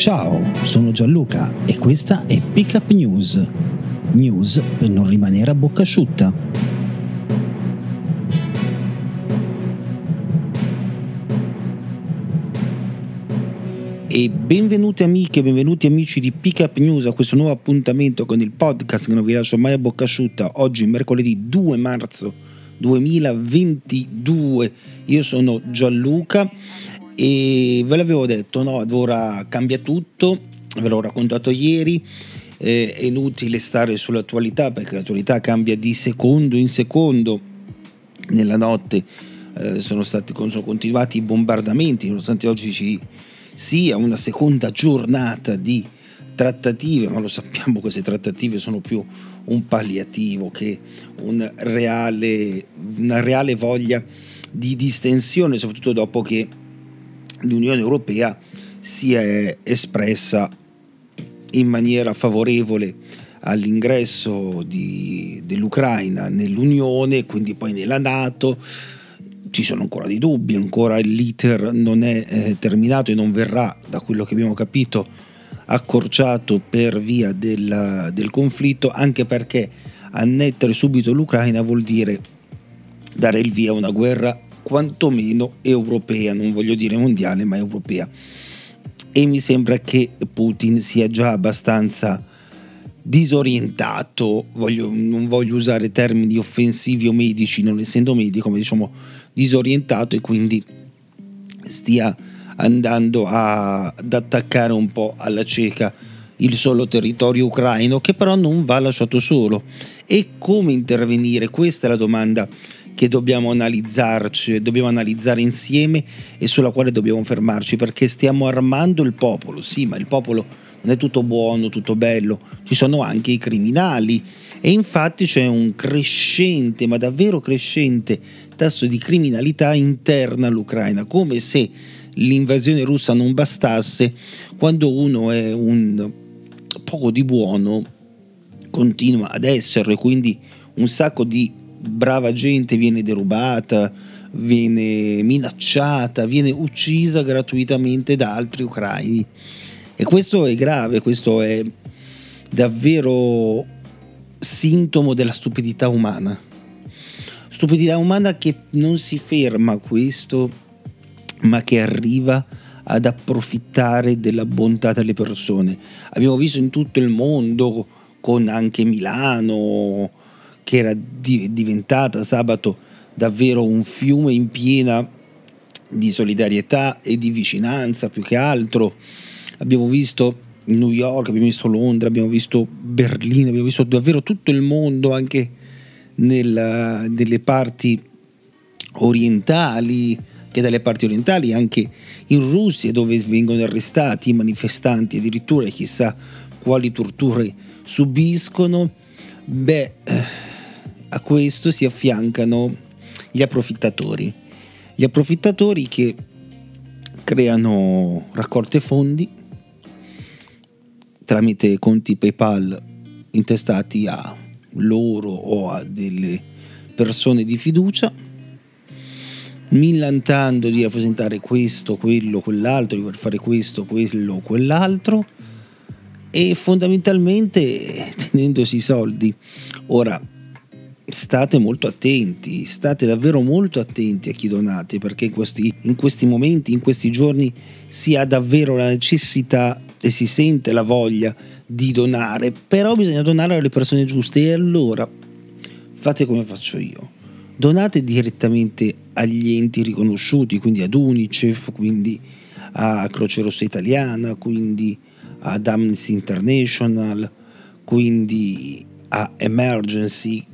Ciao, sono Gianluca e questa è Pickup News. News per non rimanere a bocca asciutta. E benvenuti amiche benvenuti amici di Pickup News a questo nuovo appuntamento con il podcast che non vi lascio mai a bocca asciutta. Oggi mercoledì 2 marzo 2022. Io sono Gianluca e ve l'avevo detto, no, ora cambia tutto, ve l'ho raccontato ieri, eh, è inutile stare sull'attualità perché l'attualità cambia di secondo in secondo. Nella notte eh, sono, stati, sono continuati i bombardamenti, nonostante oggi ci sia una seconda giornata di trattative, ma lo sappiamo queste trattative sono più un palliativo che un reale, una reale voglia di distensione, soprattutto dopo che l'Unione Europea si è espressa in maniera favorevole all'ingresso di, dell'Ucraina nell'Unione, quindi poi nella Nato. Ci sono ancora dei dubbi, ancora l'iter non è eh, terminato e non verrà, da quello che abbiamo capito, accorciato per via del, del conflitto, anche perché annettere subito l'Ucraina vuol dire dare il via a una guerra quantomeno europea, non voglio dire mondiale, ma europea. E mi sembra che Putin sia già abbastanza disorientato, voglio, non voglio usare termini offensivi o medici, non essendo medico, ma diciamo disorientato e quindi stia andando a, ad attaccare un po' alla cieca il solo territorio ucraino che però non va lasciato solo. E come intervenire? Questa è la domanda che dobbiamo analizzarci, dobbiamo analizzare insieme e sulla quale dobbiamo fermarci perché stiamo armando il popolo, sì, ma il popolo non è tutto buono, tutto bello, ci sono anche i criminali e infatti c'è un crescente, ma davvero crescente tasso di criminalità interna all'Ucraina, come se l'invasione russa non bastasse, quando uno è un poco di buono continua ad esserlo e quindi un sacco di brava gente viene derubata, viene minacciata, viene uccisa gratuitamente da altri ucraini. E questo è grave, questo è davvero sintomo della stupidità umana. Stupidità umana che non si ferma a questo, ma che arriva ad approfittare della bontà delle persone. Abbiamo visto in tutto il mondo, con anche Milano, che era di- diventata sabato davvero un fiume in piena di solidarietà e di vicinanza più che altro. Abbiamo visto New York, abbiamo visto Londra, abbiamo visto Berlino, abbiamo visto davvero tutto il mondo anche nella, nelle parti orientali, che dalle parti orientali, anche in Russia dove vengono arrestati i manifestanti addirittura e chissà quali torture subiscono. Beh, a questo si affiancano gli approfittatori. Gli approfittatori che creano raccolte fondi tramite conti PayPal intestati a loro o a delle persone di fiducia, millantando di rappresentare questo, quello, quell'altro, di voler fare questo, quello, quell'altro e fondamentalmente tenendosi i soldi. Ora, state molto attenti, state davvero molto attenti a chi donate perché in questi, in questi momenti, in questi giorni si ha davvero la necessità e si sente la voglia di donare, però bisogna donare alle persone giuste e allora fate come faccio io. Donate direttamente agli enti riconosciuti, quindi ad Unicef, quindi a Croce Rossa Italiana, quindi ad Amnesty International, quindi a Emergency,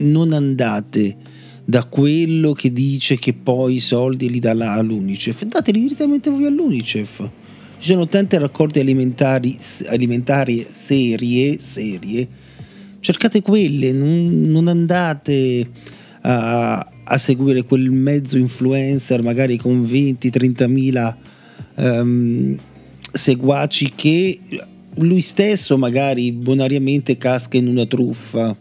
non andate da quello che dice che poi i soldi li dà all'Unicef, dateli direttamente voi all'Unicef. Ci sono tante raccolte alimentari, alimentari serie, serie, cercate quelle, non, non andate a, a, seguire quel mezzo influencer magari con 20-30 mila um, seguaci che lui stesso magari bonariamente casca in una truffa.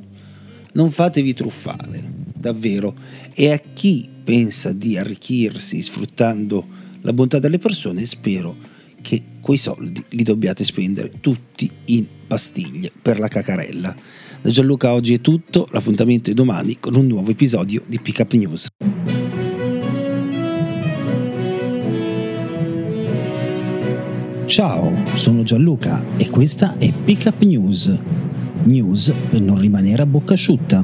Non fatevi truffare, davvero. E a chi pensa di arricchirsi sfruttando la bontà delle persone, spero che quei soldi li dobbiate spendere tutti in pastiglie per la cacarella. Da Gianluca oggi è tutto, l'appuntamento è domani con un nuovo episodio di Pick Up News. Ciao, sono Gianluca e questa è Pick Up News. News per non rimanere a bocca asciutta.